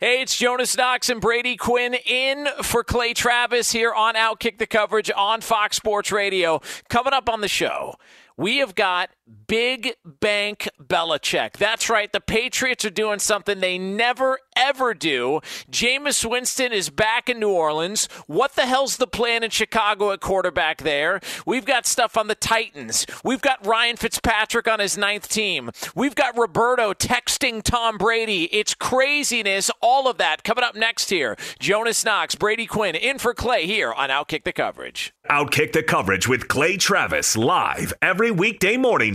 Hey, it's Jonas Knox and Brady Quinn in for Clay Travis here on Outkick the Coverage on Fox Sports Radio. Coming up on the show, we have got Big Bank Belichick. That's right, the Patriots are doing something they never, ever do. Jameis Winston is back in New Orleans. What the hell's the plan in Chicago at quarterback there? We've got stuff on the Titans. We've got Ryan Fitzpatrick on his ninth team. We've got Roberto texting Tom Brady. It's craziness, all of that coming up next here. Jonas Knox, Brady Quinn, in for Clay here on Outkick the Coverage. Outkick the coverage with Clay Travis live every weekday morning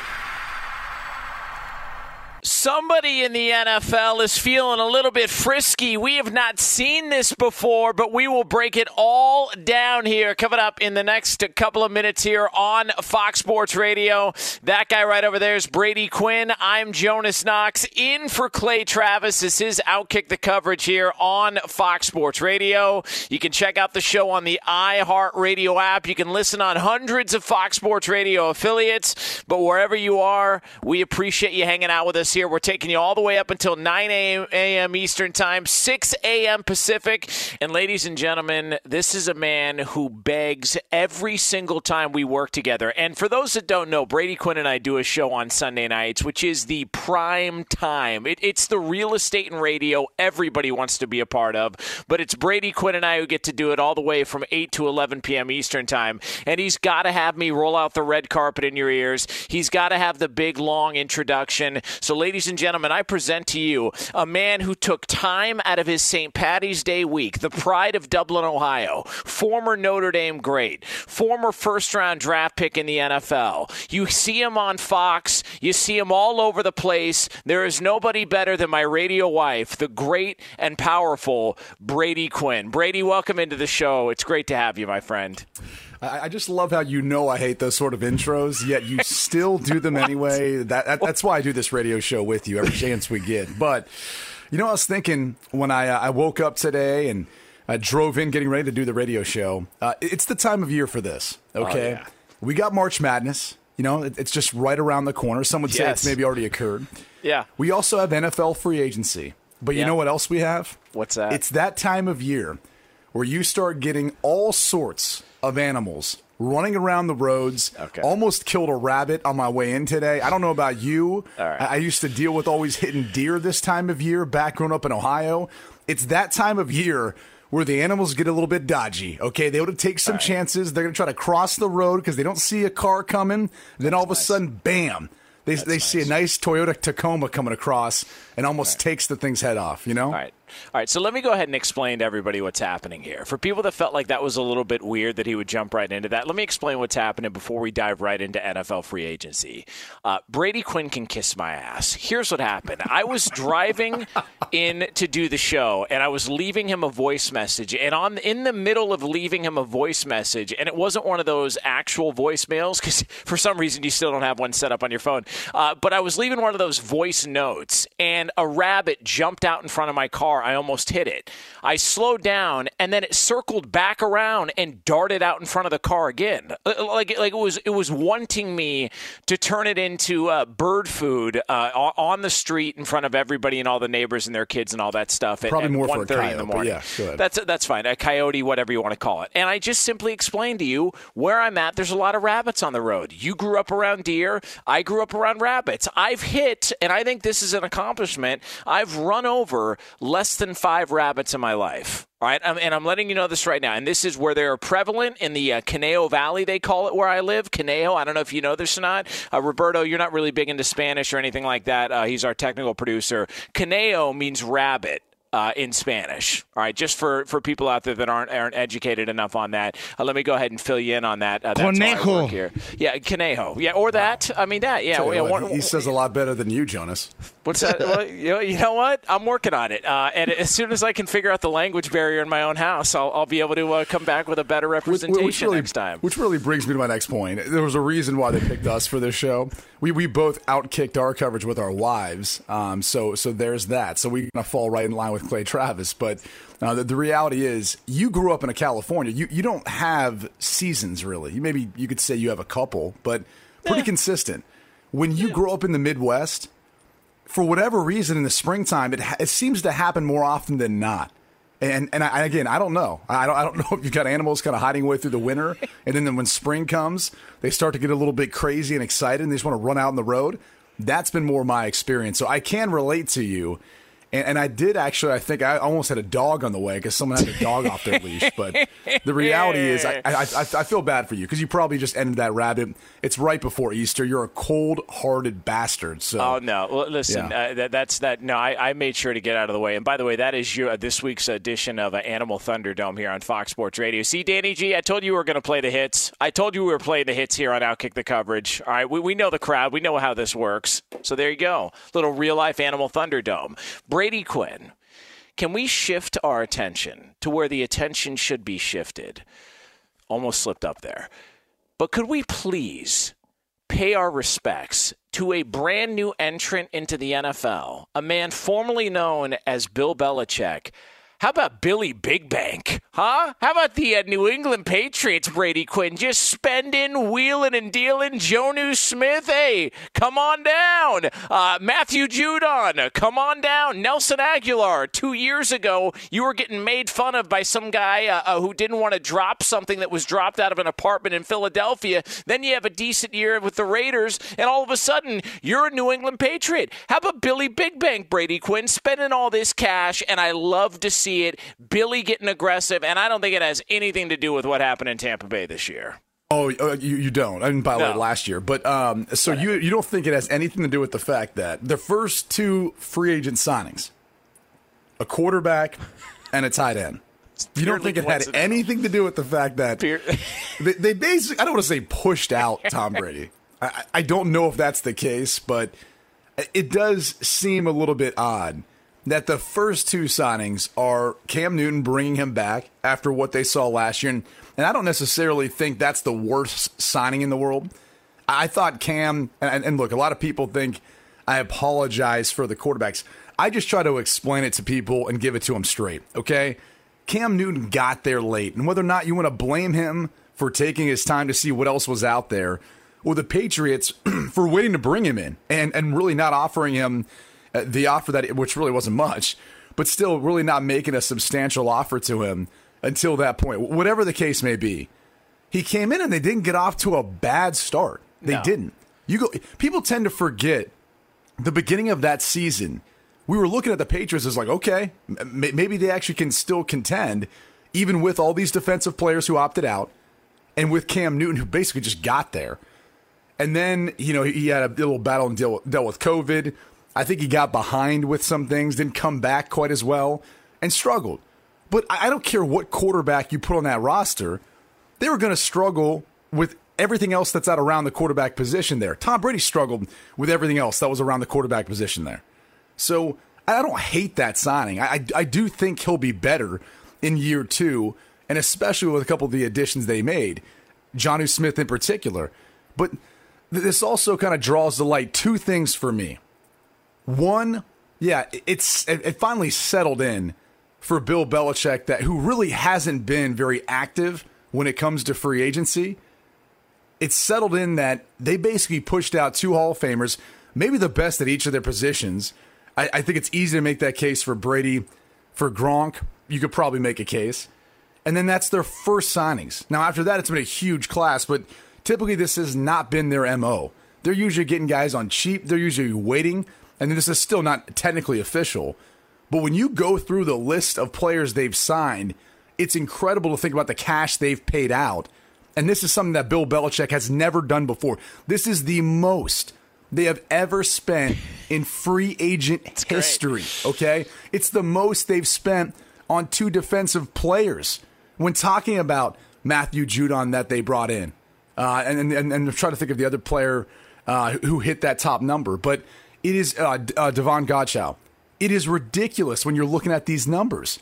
Somebody in the NFL is feeling a little bit frisky. We have not seen this before, but we will break it all down here coming up in the next couple of minutes here on Fox Sports Radio. That guy right over there is Brady Quinn. I'm Jonas Knox in for Clay Travis. This is Outkick the coverage here on Fox Sports Radio. You can check out the show on the iHeartRadio app. You can listen on hundreds of Fox Sports Radio affiliates, but wherever you are, we appreciate you hanging out with us here. We're taking you all the way up until 9 a.m. Eastern Time, 6 a.m. Pacific. And ladies and gentlemen, this is a man who begs every single time we work together. And for those that don't know, Brady Quinn and I do a show on Sunday nights, which is the prime time. It, it's the real estate and radio everybody wants to be a part of. But it's Brady Quinn and I who get to do it all the way from 8 to 11 p.m. Eastern Time. And he's got to have me roll out the red carpet in your ears. He's got to have the big, long introduction. So, ladies and gentlemen, I present to you a man who took time out of his St. Patty's Day week, the pride of Dublin, Ohio, former Notre Dame great, former first round draft pick in the NFL. You see him on Fox, you see him all over the place. There is nobody better than my radio wife, the great and powerful Brady Quinn. Brady, welcome into the show. It's great to have you, my friend. I, I just love how you know I hate those sort of intros, yet you still do them anyway. That, that that's why I do this radio show with you every chance we get. But you know, I was thinking when I uh, I woke up today and I drove in getting ready to do the radio show. Uh, it's the time of year for this. Okay, yeah. we got March Madness. You know, it, it's just right around the corner. Some would say Yes. it's maybe already occurred. Yeah. We also have NFL free agency. But you Yeah. know what else we have? What's that? It's that time of year where you start getting all sorts of animals running around the roads. Okay. Almost killed a rabbit on my way in today. I don't know about you. Right. I, I used to deal with always hitting deer this time of year back growing up in Ohio. It's that time of year where the animals get a little bit dodgy. Okay, they to take some chances. They're going to try to cross the road because they don't see a car coming. then all of a sudden, bam. they they see a nice Toyota Tacoma coming across and almost takes the thing's head off. You know. All right. All right, so let me go ahead and explain to everybody what's happening here. For people that felt like that was a little bit weird that he would jump right into that, let me explain what's happening before we dive right into NFL free agency. Uh, Brady Quinn can kiss my ass. Here's what happened I was driving in to do the show, and I was leaving him a voice message. And on in the middle of leaving him a voice message, and it wasn't one of those actual voicemails, because for some reason you still don't have one set up on your phone, uh, but I was leaving one of those voice notes, and a rabbit jumped out in front of my car. I almost hit it. I slowed down, and then it circled back around and darted out in front of the car again. Uh, Like, like it was it was wanting me to turn it into uh, bird food uh, on the street in front of everybody and all the neighbors and their kids and all that stuff. At, Probably at more for a 1:30 in the coyote, morning. yeah. That's that's fine. A coyote, whatever you want to call it. And I just simply explained to you where I'm at. There's a lot of rabbits on the road. You grew up around deer. I grew up around rabbits. I've hit, and I think this is an accomplishment. I've run over less than five rabbits in my life. All right, Um, and I'm letting you know this right now. And this is where they're prevalent in the uh, Caneo Valley, they call it where I live. Caneo. I don't know if you know this or not. Uh, Roberto, you're not really big into Spanish or anything like that. Uh, he's our technical producer. Caneo means rabbit uh, in Spanish. All right, just for, for people out there that aren't aren't educated enough on that, uh, let me go ahead and fill you in on that. Uh, that's how Conejo. here. Yeah, conejo. Yeah, or that. I mean that. Yeah. Yeah, what, one- he says a lot better than you, Jonas. What's that? well, you, know, what? I'm working on it. Uh, and as soon as I can figure out the language barrier in my own house, I'll, I'll be able to uh, come back with a better representation really, next time. Which really brings me to my next point. There was a reason why they picked us for this show. We we both outkicked our coverage with our wives. Um, so so there's that. So we kind of fall right in line with Clay Travis. But uh, the, the reality is, you grew up in a California. You you don't have seasons really. You maybe you could say you have a couple, but pretty consistent. When you grow up in the Midwest, for whatever reason in the springtime, it, ha- it seems to happen more often than not. And and I, again, I don't know. I don't, I don't know if you've got animals kind of hiding away through the winter, and then when spring comes, they start to get a little bit crazy and excited, and they just want to run out on the road. That's been more my experience, so I can relate to you. And, and I did actually. I think I almost had a dog on the way because someone had a dog off their leash. But the reality is, I, I, I, I feel bad for you because you probably just ended that rabbit. It's right before Easter. You're a cold-hearted bastard. So Oh no! Well, listen, Yeah. uh, that, that's that. No, I, I made sure to get out of the way. And by the way, that is your uh, this week's edition of uh, Animal Thunderdome here on Fox Sports Radio. See, Danny G, I told you we were going to play the hits. I told you we were playing the hits here on Outkick the coverage. All right, we, we know the crowd. We know how this works. So there you go, little real life Animal Thunderdome. Brady Quinn. Can we shift our attention to where the attention should be shifted? Almost slipped up there. But could we please pay our respects to a brand new entrant into the NFL, a man formerly known as Bill Belichick. How about Billy Big Bank? Huh? How about the uh, New England Patriots, Brady Quinn? Just spending, wheeling, and dealing. Jonnu Smith, hey, come on down. Uh, Matthew Judon, come on down. Nelson Agholor, two years ago, you were getting made fun of by some guy uh, uh, who didn't want to drop something that was dropped out of an apartment in Philadelphia. Then you have a decent year with the Raiders, and all of a sudden, you're a New England Patriot. How about Billy Big Bank, Brady Quinn, spending all this cash? And I love to see it. Billy getting aggressive, and I don't think it has anything to do with what happened in Tampa Bay this year. Oh, uh, you, you don't. I mean, by the way, No. last year. But um, so you you don't think it has anything to do with the fact that the first two free agent signings, a quarterback and a tight end. You don't think it had anything to do with the fact that they, they basically, I don't want to say pushed out Tom Brady. I- I don't know if that's the case, but it does seem a little bit odd that the first two signings are Cam Newton bringing him back after what they saw last year. And, and I don't necessarily think that's the worst signing in the world. I thought Cam, and, and look, a lot of people think I apologize for the quarterbacks. I just try to explain it to people and give it to them straight, okay? Cam Newton got there late, and whether or not you want to blame him for taking his time to see what else was out there, or the Patriots for waiting to bring him in and, and really not offering him Uh, the offer that, which really wasn't much, but still really not making a substantial offer to him until that point, whatever the case may be. He came in and they didn't get off to a bad start. They No. didn't. You go. People tend to forget the beginning of that season. We were looking at the Patriots as like, okay, m- maybe they actually can still contend, even with all these defensive players who opted out, and with Cam Newton who basically just got there. And then, you know, he had a little battle and deal, dealt with COVID. I think he got behind with some things, didn't come back quite as well, and struggled. But I don't care what quarterback you put on that roster, they were going to struggle with everything else that's out around the quarterback position there. Tom Brady struggled with everything else that was around the quarterback position there. So I don't hate that signing. I, I, I do think he'll be better in year two, and especially with a couple of the additions they made, Jonnu Smith in particular. But this also kind of draws to light two things for me. One, yeah, it's it, finally settled in for Bill Belichick that who really hasn't been very active when it comes to free agency. It's settled in that they basically pushed out two Hall of Famers, maybe the best at each of their positions. I, I think it's easy to make that case for Brady, for Gronk. You could probably make a case. And then that's their first signings. Now, after that, it's been a huge class, but typically this has not been their MO. They're usually getting guys on cheap, they're usually waiting, and this is still not technically official. But when you go through the list of players they've signed, it's incredible to think about the cash they've paid out. And this is something that Bill Belichick has never done before. This is the most they have ever spent in free agent history. Okay? It's the most they've spent on two defensive players when talking about Matthew Judon that they brought in. Uh, and, and, and I'm trying to think of the other player uh, who hit that top number. But it is uh, uh, Davon Godchaux. It is ridiculous when you're looking at these numbers.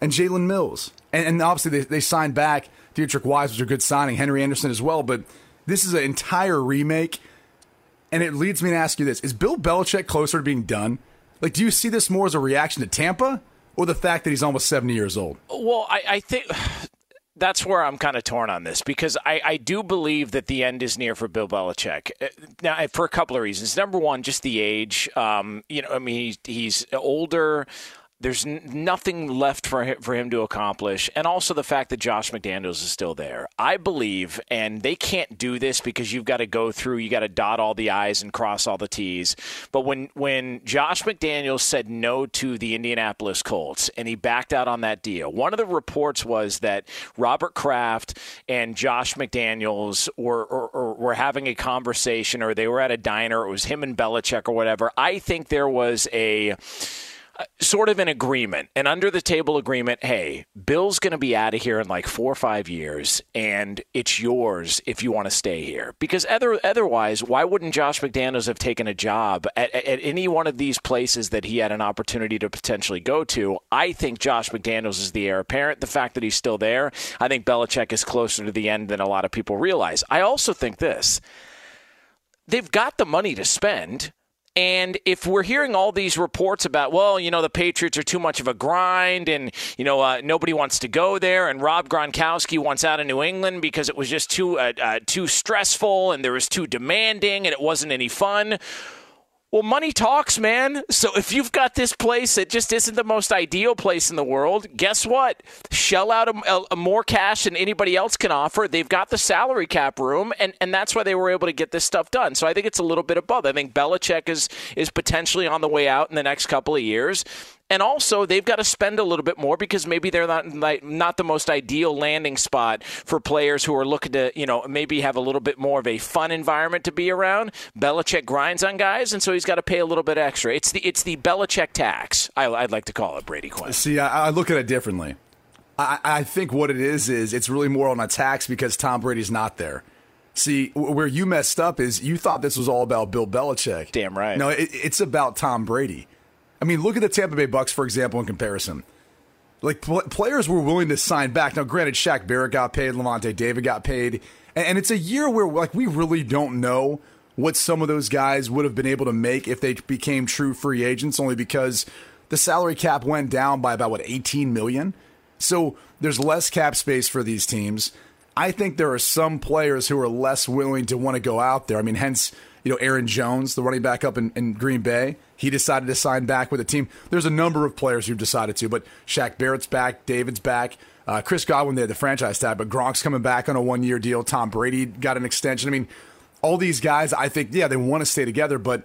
And Jalen Mills. And, and obviously, they, they signed back. Deatrich Wise was a good signing. Henry Anderson as well. But this is an entire remake. And it leads me to ask you this Is Bill Belichick closer to being done? Like, do you see this more as a reaction to Tampa or the fact that he's almost 70 years old? Well, I, I think that's where I'm kind of torn on this because I, I do believe that the end is near for Bill Belichick. Uh, Now, for a couple of reasons. Number one, just the age. Um, you know, I mean, he's, he's older. There's n- nothing left for him, for him to accomplish, and also the fact that Josh McDaniels is still there. I believe, and they can't do this because you've got to go through, you got to dot all the i's and cross all the t's. But when when Josh McDaniels said no to the Indianapolis Colts and he backed out on that deal, one of the reports was that Robert Kraft and Josh McDaniels were or, or, were having a conversation, or they were at a diner. It was him and Belichick or whatever. I think there was a sort of an agreement, an under the table agreement. Hey, Bill's going to be out of here in like four or five years, and it's yours if you want to stay here. Because other, otherwise, why wouldn't Josh McDaniels have taken a job at, at any one of these places that he had an opportunity to potentially go to? I think Josh McDaniels is the heir apparent. The fact that he's still there, I think Belichick is closer to the end than a lot of people realize. I also think this they've got the money to spend. And if we're hearing all these reports about, well, you know, the Patriots are too much of a grind and, you know, uh, nobody wants to go there and Rob Gronkowski wants out of New England because it was just too, uh, uh, too stressful and there was too demanding and it wasn't any fun. Well, money talks, man. So if you've got this place that just isn't the most ideal place in the world, guess what? Shell out a, a- a more cash than anybody else can offer. They've got the salary cap room, and, and that's why they were able to get this stuff done. So I think it's a little bit above. I think Belichick is is potentially on the way out in the next couple of years. And also, they've got to spend a little bit more because maybe they're not like, not the most ideal landing spot for players who are looking to, you know, maybe have a little bit more of a fun environment to be around. Belichick grinds on guys, and so he's got to pay a little bit extra. It's the it's the Belichick tax. I, I'd like to call it Brady Quinn. See, I, I look at it differently. I, I think what it is is it's really more on a tax because Tom Brady's not there. See, where you messed up is you thought this was all about Bill Belichick. Damn right. No, it, it's about Tom Brady. I mean, look at the Tampa Bay Bucks, for example, in comparison. Like pl- players were willing to sign back. Now, granted, Shaq Barrett got paid, Lavonte David got paid, and, and it's a year where like we really don't know what some of those guys would have been able to make if they became true free agents, only because the salary cap went down by about what 18 million. So there's less cap space for these teams. I think there are some players who are less willing to want to go out there. I mean, hence, you know, Aaron Jones, the running back up in, in Green Bay, he decided to sign back with the team. There's a number of players who've decided to, but Shaq Barrett's back, David's back. Uh, Chris Godwin, they had the franchise tag, but Gronk's coming back on a one year deal. Tom Brady got an extension. I mean, all these guys, I think, yeah, they want to stay together, but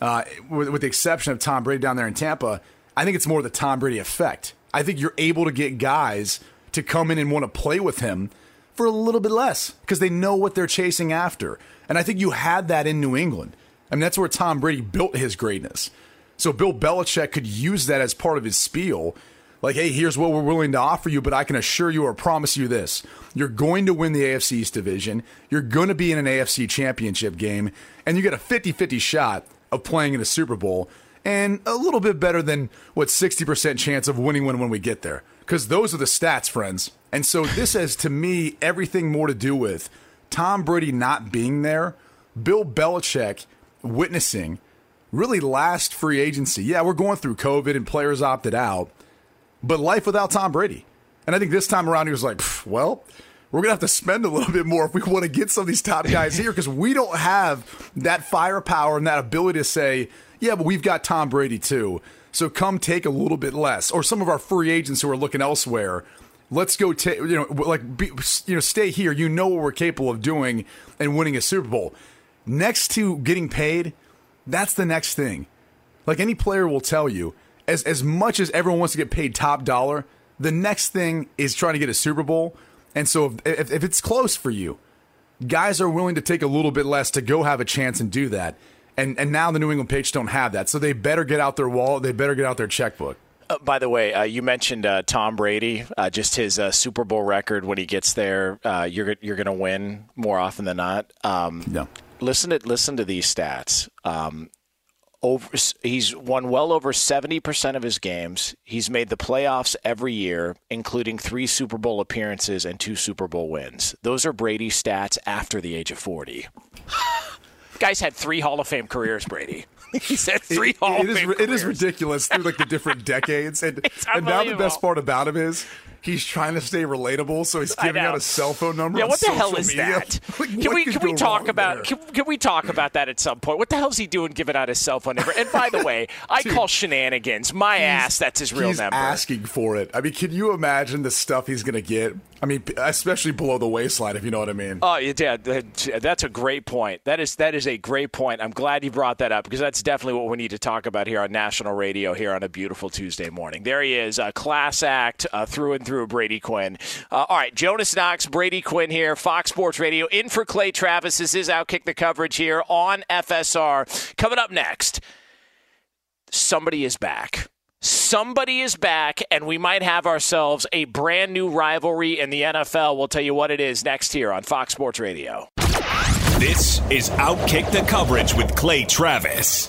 uh, with, with the exception of Tom Brady down there in Tampa, I think it's more the Tom Brady effect. I think you're able to get guys to come in and want to play with him for a little bit less because they know what they're chasing after. And I think you had that in New England. I mean, that's where Tom Brady built his greatness. So Bill Belichick could use that as part of his spiel. Like, hey, here's what we're willing to offer you, but I can assure you or promise you this. You're going to win the AFC East division. You're going to be in an AFC championship game, and you get a 50 50 shot of playing in a Super Bowl, and a little bit better than what 60% chance of winning one when we get there. Because those are the stats, friends. And so this has, to me, everything more to do with Tom Brady not being there, Bill Belichick witnessing really last free agency. Yeah, we're going through COVID and players opted out, but life without Tom Brady. And I think this time around he was like, well, we're going to have to spend a little bit more if we want to get some of these top guys here because we don't have that firepower and that ability to say, yeah, but we've got Tom Brady too. So come take a little bit less. Or some of our free agents who are looking elsewhere. Let's go take, you know, like, be, you know, stay here. You know what we're capable of doing and winning a Super Bowl. Next to getting paid, that's the next thing. Like any player will tell you, as as much as everyone wants to get paid top dollar, the next thing is trying to get a Super Bowl. And so if, if, if it's close for you, guys are willing to take a little bit less to go have a chance and do that. And and now the New England Patriots don't have that, so they better get out their wallet. They better get out their checkbook. Uh, by the way, uh, you mentioned uh, Tom Brady, uh, just his uh, Super Bowl record when he gets there. Uh, you're you're going to win more often than not. Um, No. Listen to listen to these stats. Um, over, he's won well over seventy percent of his games. He's made the playoffs every year, including three Super Bowl appearances and two Super Bowl wins. Those are Brady's stats after the age of forty. Guy's had three Hall of Fame careers, Brady. He's had three Hall it of is Fame it is careers. ridiculous through like the different decades, and and now the best part about him is he's trying to stay relatable, so he's giving out a cell phone number. Yeah, what the hell is media. that? Like, can we can we talk about can, can we talk about that at some point? What the hell's he doing giving out his cell phone number? And by the way, I call shenanigans. My ass, that's his real he's number. asking for it. I mean, can you imagine the stuff he's going to get? I mean, especially below the waistline, if you know what I mean. Oh, yeah, that- that's a great point. That is that is a great point. I'm glad you brought that up because that's definitely what we need to talk about here on national radio here on a beautiful Tuesday morning. There he is, a class act uh, through and through. Brady Quinn. Uh, all right, Jonas Knox, Brady Quinn here, Fox Sports Radio, in for Clay Travis. This is outkick the coverage here on FSR. Coming up next, somebody is back. Somebody is back, and we might have ourselves a brand new rivalry in the NFL. We'll tell you what it is next here on Fox Sports Radio. This is Outkick the Coverage with Clay Travis.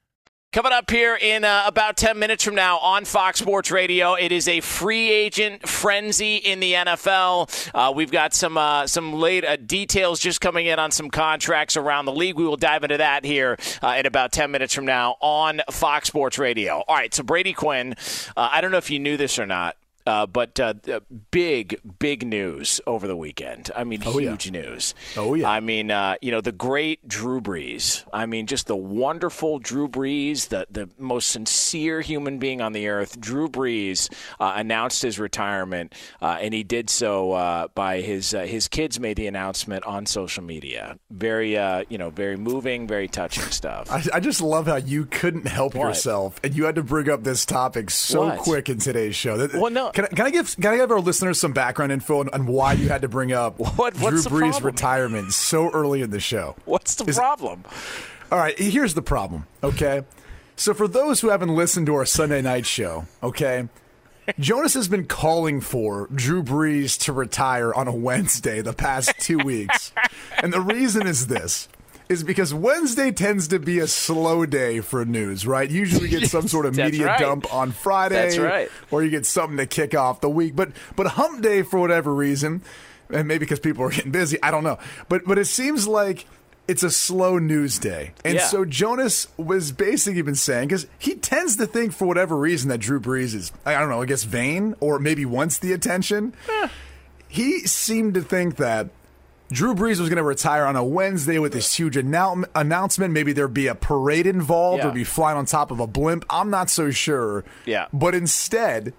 Coming up here in uh, about 10 minutes from now on Fox Sports Radio, it is a free agent frenzy in the NFL. Uh, we've got some uh, some late uh, details just coming in on some contracts around the league. We will dive into that here uh, in about 10 minutes from now on Fox Sports Radio. All right, so Brady Quinn, uh, I don't know if you knew this or not. Uh, but uh, big, big news over the weekend. I mean, Oh, yeah. huge news. Oh, yeah. I mean, uh, you know, the great Drew Brees. I mean, just the wonderful Drew Brees, the, the most sincere human being on the earth. Drew Brees uh, announced his retirement, uh, and he did so uh, by his uh, his kids made the announcement on social media. Very, uh, you know, very moving, very touching stuff. I, I just love how you couldn't help What? yourself, and you had to bring up this topic so What? quick in today's show. That- Well, no. Can I, can I give can I give our listeners some background info on, on why you had to bring up What- Drew Brees' problem? retirement so early in the show? What's the Is- problem? All right, here's the problem. Okay, so for those who haven't listened to our Sunday night show, okay. Jonas has been calling for Drew Brees to retire on a Wednesday the past two weeks. And the reason is this is because Wednesday tends to be a slow day for news, right? Usually we get some sort of media right. dump on Friday. That's right. Or you get something to kick off the week. But but hump day for whatever reason, and maybe because people are getting busy, I don't know. But but it seems like it's a slow news day. And Yeah. so Jonas was basically been saying, because he tends to think for whatever reason that Drew Brees is, I don't know, I guess vain or maybe wants the attention. Eh. He seemed to think that Drew Brees was going to retire on a Wednesday with this huge annou- announcement. Maybe there'd be a parade involved Yeah. or be flying on top of a blimp. I'm not so sure. Yeah. But instead,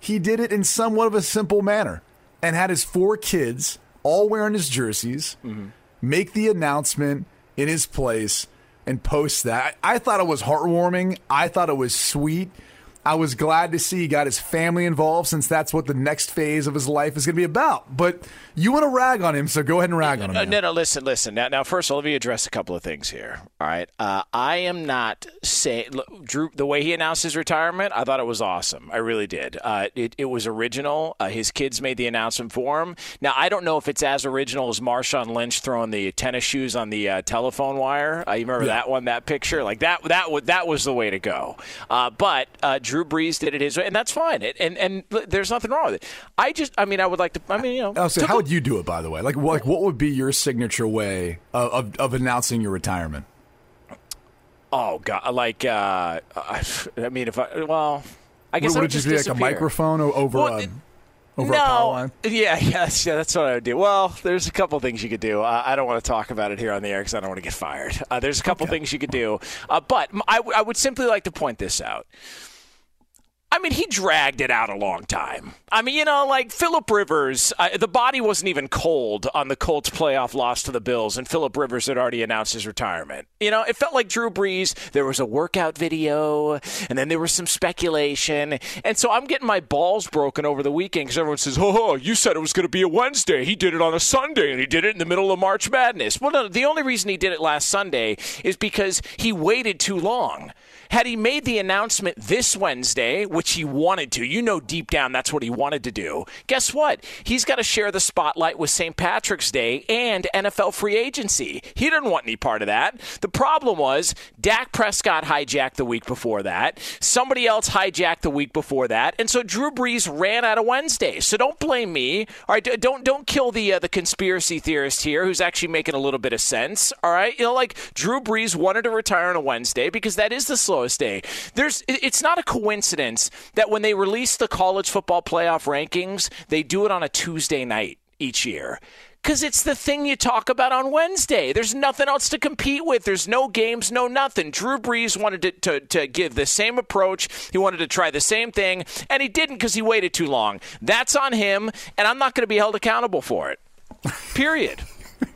he did it in somewhat of a simple manner and had his four kids all wearing his jerseys Mm-hmm. make the announcement in his place and post that. I thought it was heartwarming. I thought it was sweet. I was glad to see he got his family involved since that's what the next phase of his life is going to be about. But you want to rag on him, so go ahead and rag on him. Uh, now. no, no, listen, listen. Now, now, first of all, let me address a couple of things here. All right, uh, I am not saying Drew. The way he announced his retirement, I thought it was awesome. I really did. Uh, it, it was original. Uh, his kids made the announcement for him. Now, I don't know if it's as original as Marshawn Lynch throwing the tennis shoes on the uh, telephone wire. Uh, you remember Yeah. that one? That picture, like that. That was that was the way to go. Uh, but uh, Drew Brees did it his way, and that's fine. It, and and there's nothing wrong with it. I just, I mean, I would like to. I mean, you know, Oh, so how would you do it, by the way? Like, what, like, what would be your signature way of, of, of announcing your retirement? Oh God! Like, uh, I mean, if I well, I guess would it would just just be like a microphone over Well, a, over a power No, line? yeah, yes, yeah, that's what I would do. Well, there's a couple things you could do. Uh, I don't want to talk about it here on the air because I don't want to get fired. Uh, there's a couple things you could do, uh, but I, w- I would simply like to point this out. I mean, he dragged it out a long time. I mean, you know, like Philip Rivers, uh, the body wasn't even cold on the Colts playoff loss to the Bills, and Philip Rivers had already announced his retirement. You know, it felt like Drew Brees. There was a workout video, and then there was some speculation. And so I'm getting my balls broken over the weekend because everyone says, oh, you said it was going to be a Wednesday. He did it on a Sunday, and he did it in the middle of March Madness. Well, no, the only reason he did it last Sunday is because he waited too long. Had he made the announcement this Wednesday, which he wanted to, you know deep down that's what he wanted to do, guess what? He's got to share the spotlight with St. Patrick's Day and NFL free agency. He didn't want any part of that. The problem was Dak Prescott hijacked the week before that. Somebody else hijacked the week before that. And so Drew Brees ran out of Wednesday. So don't blame me. All right, don't don't kill the uh, the conspiracy theorist here who's actually making a little bit of sense. All right? You know like Drew Brees wanted to retire on a Wednesday because that is the day. There's it's not a coincidence that when they release the college football playoff rankings, they do it on a Tuesday night each year. Because it's the thing you talk about on Wednesday. There's nothing else to compete with. There's no games, no nothing. Drew Brees wanted to, to, to give the same approach. He wanted to try the same thing, and he didn't because he waited too long. That's on him, and I'm not going to be held accountable for it. Period.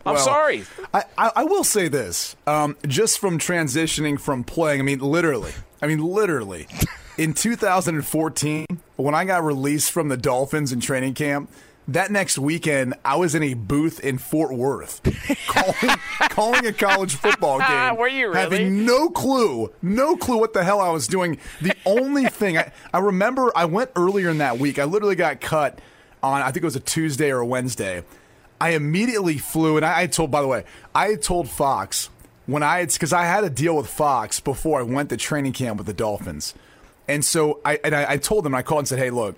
I'm Well, sorry. I, I, I will say this, um, just from transitioning from playing, I mean, literally, I mean, literally, in 2014, when I got released from the Dolphins in training camp, that next weekend, I was in a booth in Fort Worth calling, calling a college football game. Were you really? Having no clue, no clue what the hell I was doing. The only thing I, I remember, I went earlier in that week. I literally got cut on, I think it was a Tuesday or a Wednesday. I immediately flew, and I, I told, by the way, I told Fox when I had, because I had a deal with Fox before I went to training camp with the Dolphins. And so I, and I, I told them, I called and said, hey, look,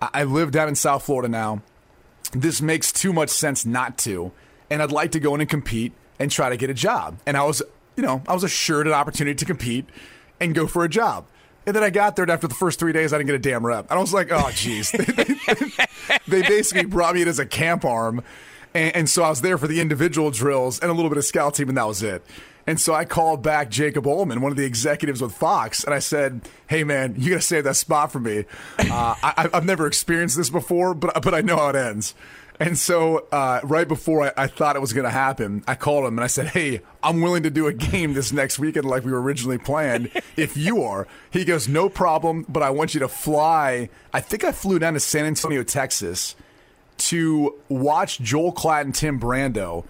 I, I live down in South Florida now. This makes too much sense not to. And I'd like to go in and compete and try to get a job. And I was, you know, I was assured an opportunity to compete and go for a job. And then I got there, and after the first three days, I didn't get a damn rep. And I was like, oh, jeez. they basically brought me in as a camp arm. And, and so I was there for the individual drills and a little bit of scout team, and that was it. And so I called back Jacob Ullman, one of the executives with Fox, and I said, "Hey, man, you got to save that spot for me. Uh, I, I've never experienced this before, but but I know how it ends." And so, uh, right before I, I thought it was going to happen, I called him and I said, "Hey, I'm willing to do a game this next weekend, like we were originally planned. If you are." He goes, "No problem, but I want you to fly." I think I flew down to San Antonio, Texas, to watch Joel Klatt and Tim Brando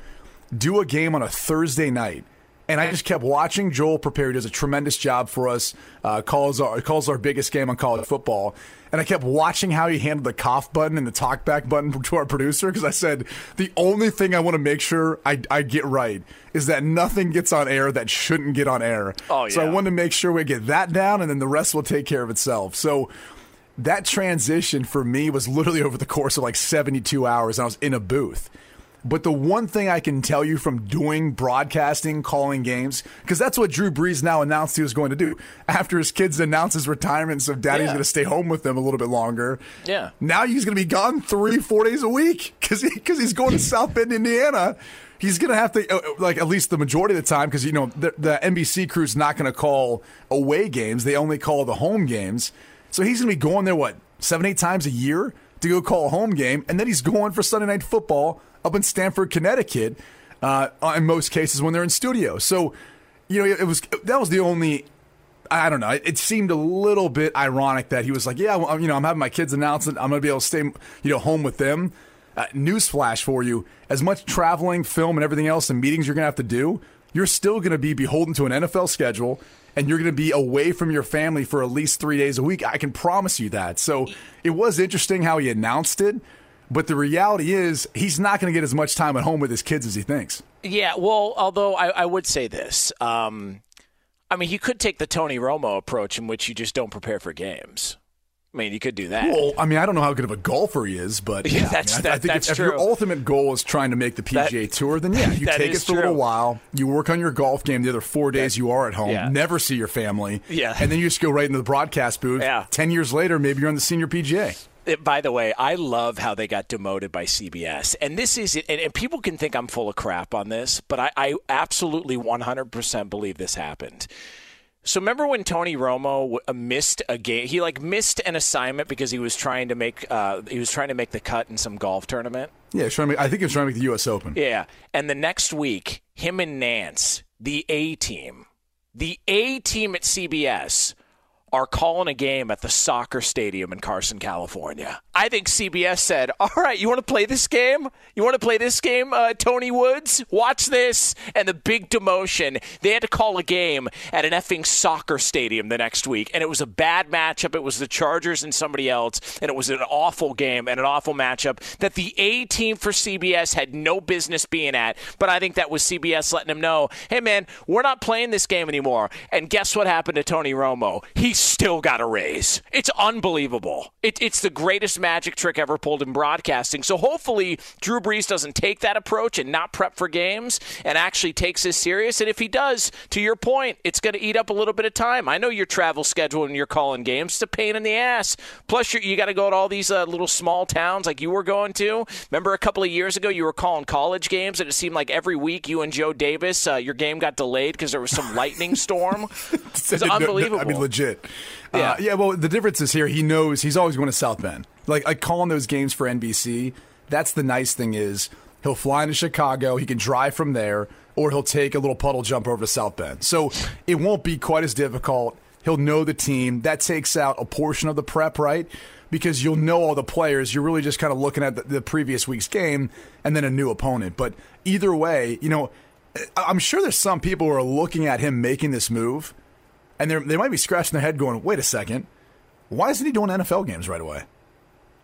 do a game on a Thursday night. And I just kept watching Joel prepare. He does a tremendous job for us. Uh, calls our calls our biggest game on college football. And I kept watching how he handled the cough button and the talkback button to our producer because I said the only thing I want to make sure I, I get right is that nothing gets on air that shouldn't get on air. Oh, yeah. So I wanted to make sure we get that down, and then the rest will take care of itself. So that transition for me was literally over the course of like 72 hours and I was in a booth. But the one thing I can tell you from doing broadcasting, calling games, because that's what Drew Brees now announced he was going to do. After his kids announced his retirement, so daddy's Yeah. going to stay home with them a little bit longer. Yeah. Now he's going to be gone three, four days a week because he, 'cause he's going to South Bend, Indiana. He's going to have to, uh, like, at least the majority of the time, because, you know, the, the NBC crew's not going to call away games. They only call the home games. So he's going to be going there, what, seven, eight times a year to go call a home game. And then he's going for Sunday Night Football up in Stamford, Connecticut. uh, in most cases when they're in studio. So, you know, it was that was the only. I don't know. It, seemed a little bit ironic that he was like, "Yeah, well, you know, I'm having my kids announce it. I'm going to be able to stay, you know, home with them." Uh, newsflash for you: as much traveling, film, and everything else, and meetings you're going to have to do, you're still going to be beholden to an NFL schedule, and you're going to be away from your family for at least three days a week. I can promise you that. So it was interesting how he announced it, but the reality is he's not going to get as much time at home with his kids as he thinks. Yeah, well, although I, I would say this. Um, I mean, he could take the Tony Romo approach in which you just don't prepare for games. I mean, you could do that. Well, I mean, I don't know how good of a golfer he is, but yeah, That's- I, mean, that- I think that's if, if your ultimate goal is trying to make the PGA That- Tour, then yeah, you take it for a little while. You work on your golf game the other four days you are at home, Yeah. never see your family, Yeah. and then you just go right into the broadcast booth. Yeah. Ten years later, maybe you're on the senior PGA. It- by the way, I love how they got demoted by CBS. And this is, and, and people can think I'm full of crap on this, but I, I absolutely 100% believe this happened. So remember when Tony Romo uh, missed a game? He like missed an assignment because he was trying to make uh, he was trying to make the cut in some golf tournament. Yeah, trying to make, I think he was trying to make the U.S. Open. Yeah. And the next week, him and Nance, the A team, the A team at CBS are calling a game at the soccer stadium in Carson, California. I think CBS said, All right, you want to play this game? You want to play this game, uh, Tony Woods? Watch this. And the big demotion, they had to call a game at an effing soccer stadium the next week. And it was a bad matchup. It was the Chargers and somebody else. And it was an awful game and an awful matchup that the A team for CBS had no business being at. But I think that was CBS letting them know, hey, man, we're not playing this game anymore. And guess what happened to Tony Romo? He still got a raise. It's unbelievable. It, it's the greatest magic trick ever pulled in broadcasting. So hopefully Drew Brees doesn't take that approach and not prep for games and actually takes this serious. And if he does, to your point, it's going to eat up a little bit of time. I know your travel schedule and you're calling games. It's a pain in the ass. Plus, you got to go to all these uh, little small towns like you were going to. Remember a couple of years ago, you were calling college games, and it seemed like every week you and Joe Davis, uh, your game got delayed because there was some lightning storm. It's No, no, unbelievable. I mean, legit. Yeah. Uh, yeah. Well, the difference is here. He knows he's always going to South Bend. Like, like calling those games for NBC. That's the nice thing is he'll fly into Chicago. He can drive from there, or he'll take a little puddle jump over to South Bend. So it won't be quite as difficult. He'll know the team. That takes out a portion of the prep, right? Because you'll know all the players. You're really just kind of looking at the, the previous week's game and then a new opponent. But either way, you know, I- I'm sure there's some people who are looking at him making this move and they might be scratching their head going, wait a second, why isn't he doing NFL games right away?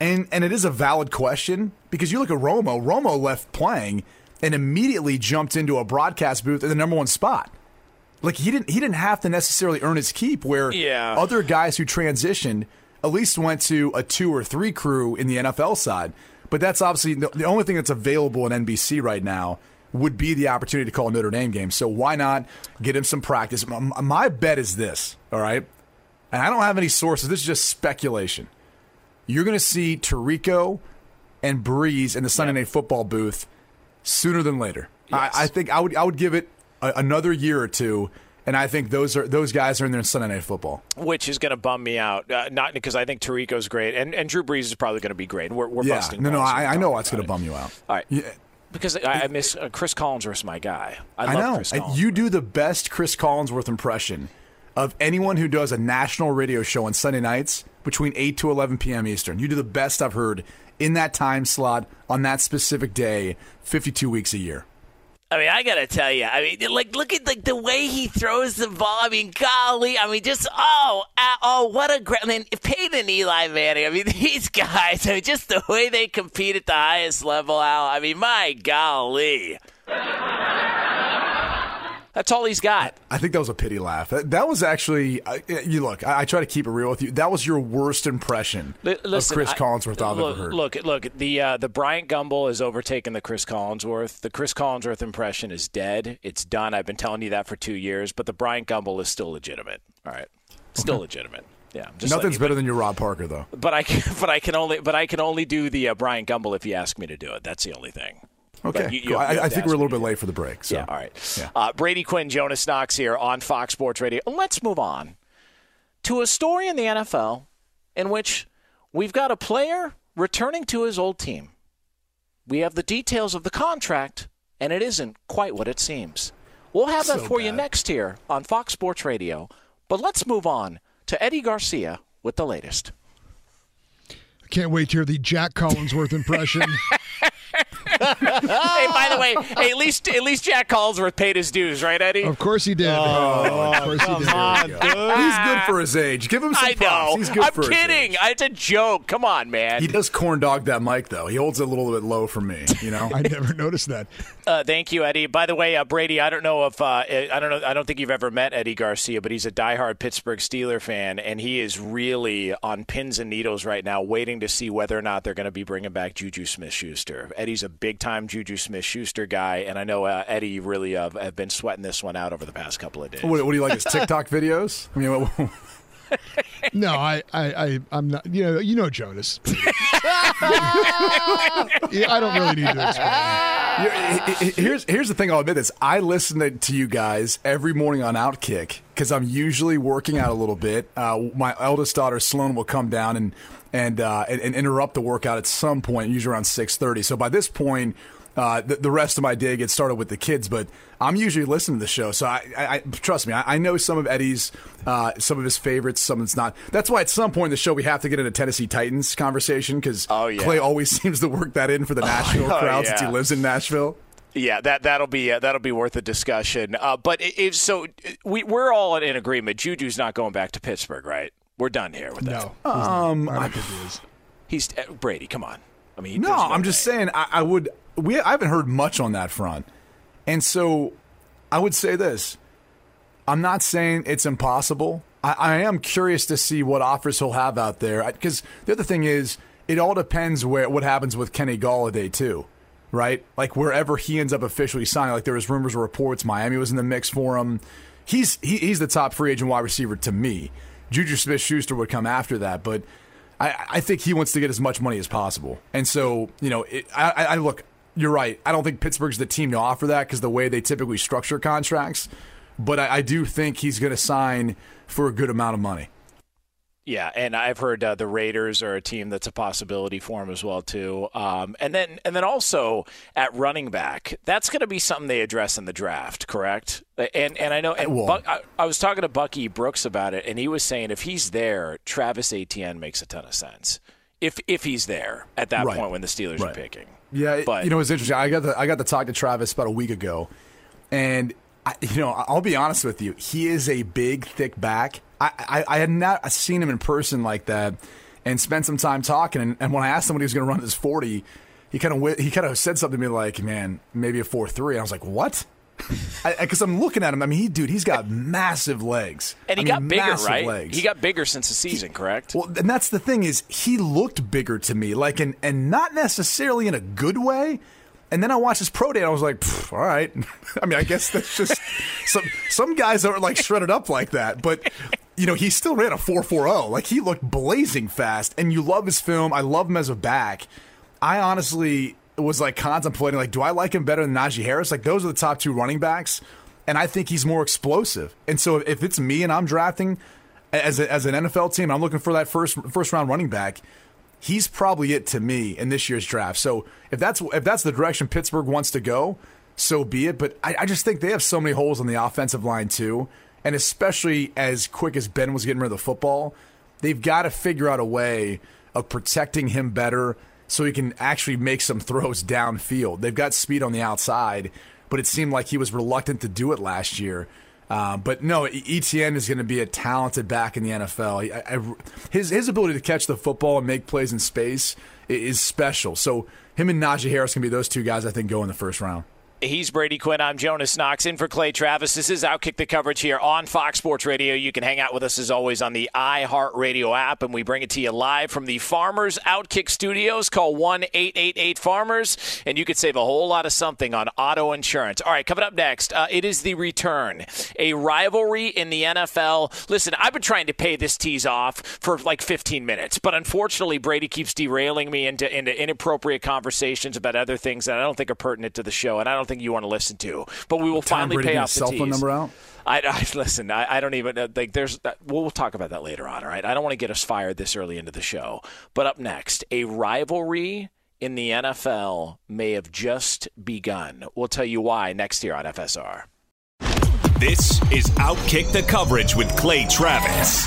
And and it is a valid question because you look at Romo. Romo left playing and immediately jumped into a broadcast booth in the number one spot. Like he didn't he didn't have to necessarily earn his keep. Where Yeah. other guys who transitioned at least went to a two or three crew in the NFL side. But that's obviously the, the only thing that's available in NBC right now would be the opportunity to call a Notre Dame game. So why not get him some practice? My bet is this, all right? And I don't have any sources. This is just speculation. You're going to see Tirico and Brees in the Sunday Night Football booth sooner than later. Yes. I, I think I would I would give it a, another year or two, and I think those are those guys are in there in Sunday Night Football. which is going to bum me out. Uh, not because I think Tirico's great, and, and Drew Brees is probably going to be great. We're, we're yeah, busting. no, no, I, I know it's going to bum you out. All right, Yeah, because I, I miss uh, Chris Collinsworth's my guy. I, I love know. Collinsworth. You do the best Chris Collinsworth impression of anyone who does a national radio show on Sunday nights between 8 to 11 p.m. Eastern. You do the best I've heard in that time slot on that specific day, 52 weeks a year. I mean, I gotta tell you. I mean, like, look at like the way he throws the ball. I mean, golly. I mean, just oh, ah, oh, what a great. I mean, Peyton and Eli Manning. I mean, these guys. I mean, just the way they compete at the highest level. Al. I mean, my golly. That's all he's got. I think that was a pity laugh. That, that was actually, I you look, I, I try to keep it real with you. That was your worst impression Li- Listen, of Chris I- Collinsworth I've look, ever heard. Look, look, the uh, the Bryant Gumbel has overtaken the Chris Collinsworth. The Chris Collinsworth impression is dead. It's done. I've been telling you that for two years. But the Bryant Gumbel is still legitimate. All right, still legitimate. Yeah, just Nothing's better than your Rob Parker, though. But I can, but I can only but I can only do the uh, Bryant Gumbel if you ask me to do it. That's the only thing. Okay. But you- you cool. you I, I think we're a little bit late for the break. So. Yeah, all right. Yeah. Uh, Brady Quinn, Jonas Knox here on Fox Sports Radio. Let's move on to a story in the NFL in which we've got a player returning to his old team. We have the details of the contract, and it isn't quite what it seems. We'll have that So for you next here on Fox Sports Radio. But let's move on to Eddie Garcia with the latest. I can't wait to hear the Jack Collinsworth impression. hey, by the way, hey, at least at least Jack Collinsworth paid his dues, right, Eddie? of course he did. Oh, of course he did. He's good for his age. Give him some I props. know. He's good I'm for his kidding. age. It's a joke. Come on, man. He does corn dog that mic though. He holds it a little bit low for me. You know. I never noticed that. Uh, thank you, Eddie. By the way, uh, Brady, I don't know if uh, I don't know. I don't think you've ever met Eddie Garcia, but he's a diehard Pittsburgh Steeler fan, and he is really on pins and needles right now, waiting to see whether or not they're going to be bringing back Juju Smith-Schuster. Eddie's a big-time Juju Smith-Schuster guy, and I know uh, Eddie you really uh, have been sweating this one out over the past couple of days. What, what do you like his TikTok videos? I mean, what, No, I, I, I, I'm not. You know, you know Jonas. Yeah, I don't really need to explain. You're- he- he- here's here's the thing. I'll admit this. I listen to, to you guys every morning on Outkick because I'm usually working out a little bit. Uh, my eldest daughter Sloan will come down and and, uh, and and interrupt the workout at some point, usually around six thirty. So by this point. Uh, the, the rest of my day gets started with the kids, but I'm usually listening to the show. So I, I, I trust me, I, I know some of Eddie's, uh, some of his favorites, some that's not. That's why at some point in the show we have to get into Tennessee Titans conversation because Oh, yeah. Clay always seems to work that in for the Nashville oh, crowd since he lives in Nashville. Yeah, that that'll be uh, that'll be worth a discussion. Uh, but i- if so, we we're all in agreement. Juju's not going back to Pittsburgh, right? We're done here with that. No, Um, I don't think he is. He's uh, Brady. Come on. I mean, No, I'm just saying I, I would. We I haven't heard much on that front, and so I would say this. I'm not saying it's impossible. I, I am curious to see what offers he'll have out there because the other thing is it all depends where what happens with Kenny Golladay too, right? Like wherever he ends up officially signing. Like there was rumors or reports Miami was in the mix for him. He's he, he's the top free agent wide receiver to me. Juju Smith Schuster would come after that, but I, I think he wants to get as much money as possible. And so, you know, it, I, I look, you're right. I don't think Pittsburgh's the team to offer that because the way they typically structure contracts. But I, I do think he's going to sign for a good amount of money. Yeah, and I've heard uh, the Raiders are a team that's a possibility for him as well too. Um, and then and then also at running back, that's going to be something they address in the draft, correct? And and I know and. Buck, I, I was talking to Bucky Brooks about it, and he was saying if he's there, Travis Etienne makes a ton of sense. If if he's there at that Right. point when the Steelers are picking. Yeah, But- you know, it's interesting. I got the, I got to talk to Travis about a week ago, and I, you know, I'll be honest with you. He is a big, thick back. I, I, I had not seen him in person like that, and spent some time talking. And, and when I asked him when he was going to run his forty, he kind of he kind of said something to me like, "Man, maybe a four three. I was like, "What?" Because I'm looking at him. I mean, he dude, he's got massive legs, And he I got bigger, right? Legs. He got bigger since the season, correct? Well, and that's the thing is he looked bigger to me, like and and not necessarily in a good way. And then I watched his pro day, and I was like, all right. I mean, I guess that's just some some guys aren't like shredded up like that, but you know, he still ran a four four zero. Like he looked blazing fast, and you love his film. I love him as a back. I honestly was like contemplating, like, do I like him better than Najee Harris? Like those are the top two running backs, and I think he's more explosive. And so if it's me and I'm drafting as a, as an NFL team, I'm looking for that first first round running back. He's probably it to me in this year's draft. So if that's if that's the direction Pittsburgh wants to go, so be it. But I, I just think they have so many holes on the offensive line too, and especially as quick as Ben was getting rid of the football, they've got to figure out a way of protecting him better so he can actually make some throws downfield. They've got speed on the outside, but it seemed like he was reluctant to do it last year. Uh, but no, Etienne is going to be a talented back in the NFL. I, I, his his ability to catch the football and make plays in space is special. So him and Najee Harris can be those two guys I think go in the first round. He's Brady Quinn. I'm Jonas Knox in for Clay Travis. This is Outkick the coverage here on Fox Sports Radio. You can hang out with us as always on the iHeartRadio app, and we bring it to you live from the Farmers Outkick Studios. Call 1 888 Farmers, and you could save a whole lot of something on auto insurance. All right, coming up next, uh, it is the return. A rivalry in the NFL. Listen, I've been trying to pay this tease off for like 15 minutes, but unfortunately, Brady keeps derailing me into, into inappropriate conversations about other things that I don't think are pertinent to the show, and I don't think you want to listen to. But we will Tom finally Brady pay get off his the cell phone number out? I, I listen. I, I don't even uh, like. There's. Uh, we'll, we'll talk about that later on. All right. I don't want to get us fired this early into the show. But up next, a rivalry in the NFL may have just begun. We'll tell you why next year on FSR. This is Outkick the Coverage with Clay Travis.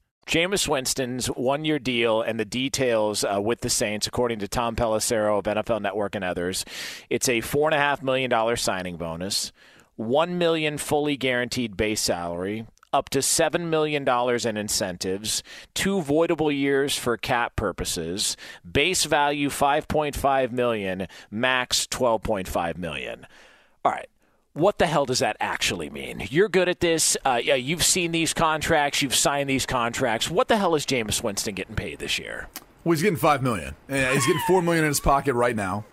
Jameis Winston's one year deal and the details uh, with the Saints, according to Tom Pelissero of NFL Network and others, it's a $4.5 million signing bonus, 1 million fully guaranteed base salary, up to $7 million in incentives, two voidable years for cap purposes, base value 5.5 million, max 12.5 million. All right. What the hell does that actually mean? You're good at this. Uh, yeah, you've seen these contracts. You've signed these contracts. What the hell is Jameis Winston getting paid this year? Well, he's getting five million. He's getting four million in his pocket right now.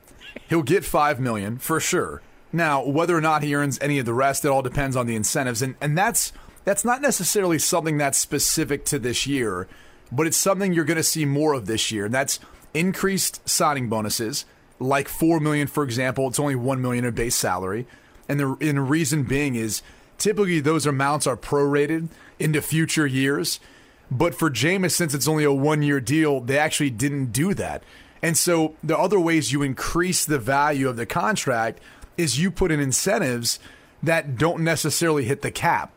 He'll get five million for sure. Now, whether or not he earns any of the rest, it all depends on the incentives, and and that's that's not necessarily something that's specific to this year, but it's something you're going to see more of this year. And that's increased signing bonuses, like four million, for example. It's only one million in base salary, and the and reason being is typically those amounts are prorated into future years. But for Jameis, since it's only a one year deal, they actually didn't do that. And so the other ways you increase the value of the contract is you put in incentives that don't necessarily hit the cap.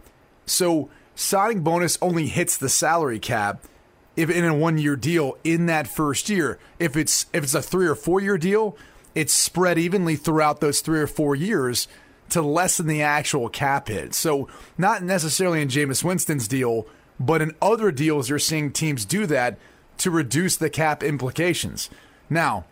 So signing bonus only hits the salary cap if in a one year deal in that first year. If it's if it's a three or four year deal, it's spread evenly throughout those three or four years to lessen the actual cap hit. So not necessarily in Jameis Winston's deal, but in other deals you're seeing teams do that to reduce the cap implications. Now,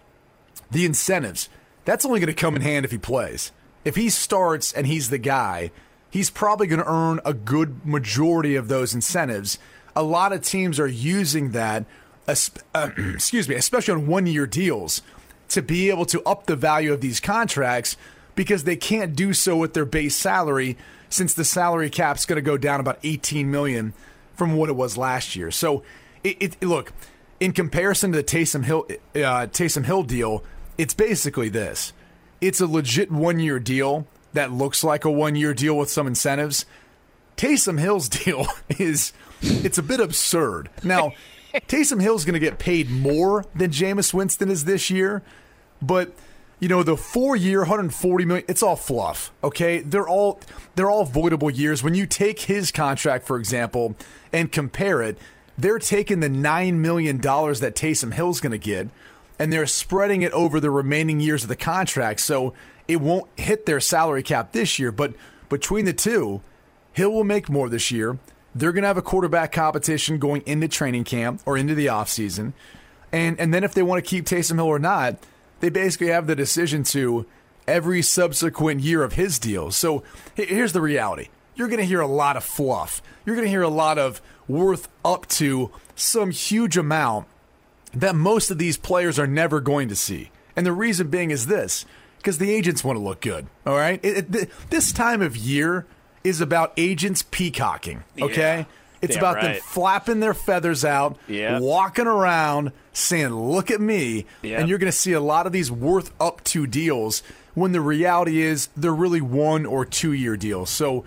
the incentives, that's only going to come in hand if he plays. If he starts and he's the guy, he's probably going to earn a good majority of those incentives. A lot of teams are using that, excuse me, especially on one year deals, to be able to up the value of these contracts because they can't do so with their base salary since the salary cap's going to go down about 18 million from what it was last year. So, it, it look in comparison to the Taysom Hill uh, Taysom Hill deal, it's basically this. It's a legit one year deal that looks like a one year deal with some incentives. Taysom Hill's deal is it's a bit absurd. Now, Taysom Hill's going to get paid more than Jameis Winston is this year, but you know the four year 140 million it's all fluff okay? They're all they're all voidable years. When you take his contract for example and compare it they're taking the $9 million that Taysom Hill's going to get and they're spreading it over the remaining years of the contract. So it won't hit their salary cap this year but between the two Hill will make more this year. They're going to have a quarterback competition going into training camp or into the offseason and and then if they want to keep Taysom Hill or not they basically have the decision to every subsequent year of his deal. So here's the reality. You're going to hear a lot of fluff. You're going to hear a lot of worth up to some huge amount that most of these players are never going to see. And the reason being is this because the agents want to look good. All right? It, it, this time of year is about agents peacocking. Okay? Yeah. It's Damn about them flapping their feathers out, Yeah. walking around, saying, Look at me. Yeah. And you're going to see a lot of these worth up to deals when the reality is they're really one or two year deals. So,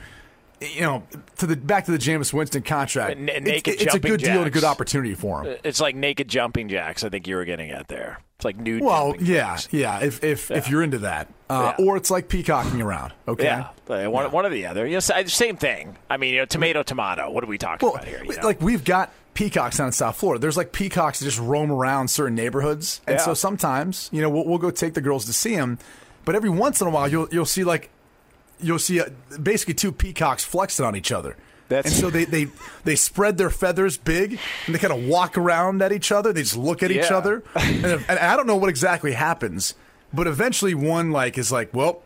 you know, to the back to the Jameis Winston contract, N- it's, it's a good deal and a good opportunity for him. It's like naked jumping jacks. I think you were getting at there. It's like nude. Well, jumping yeah, jacks. yeah. If if if you're into that, uh, Yeah. or it's like peacocking around. Okay. Yeah, one, one or the other. Yes, I- same thing. I mean, you know, tomato, tomato. What are we talking Well, about here? you know? like we've got peacocks down in South Florida. There's like peacocks that just roam around certain neighborhoods, and Yeah. so sometimes you know we'll, we'll go take the girls to see them, but every once in a while you'll you'll see like you'll see uh basically two peacocks flexing on each other. That's- and so they, they they spread their feathers big and they kind of walk around at each other. They just look at each other, and, and I don't know what exactly happens, but eventually one like is like, well,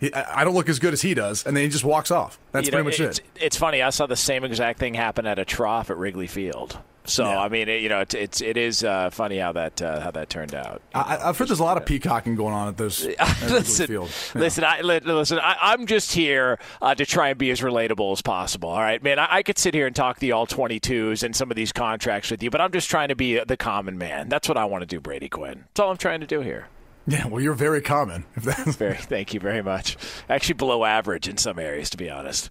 he, I don't look as good as he does, and then he just walks off. That's You know, pretty much it's, it. It's funny. I saw the same exact thing happen at a trough at Wrigley Field. So Yeah. I mean, it, you know, it's, it's it is uh, funny how that uh, how that turned out. I, I've heard there's a lot of peacocking going on at those at listen, Field. Yeah. listen, I, li- listen. I, I'm just here uh, to try and be as relatable as possible. All right, man. I, I could sit here and talk the all 22s and some of these contracts with you, but I'm just trying to be the common man. That's what I want to do, Brady Quinn. That's all I'm trying to do here. Yeah, well, you're very common. If that's Very, thank you very much. Actually, below average in some areas, to be honest.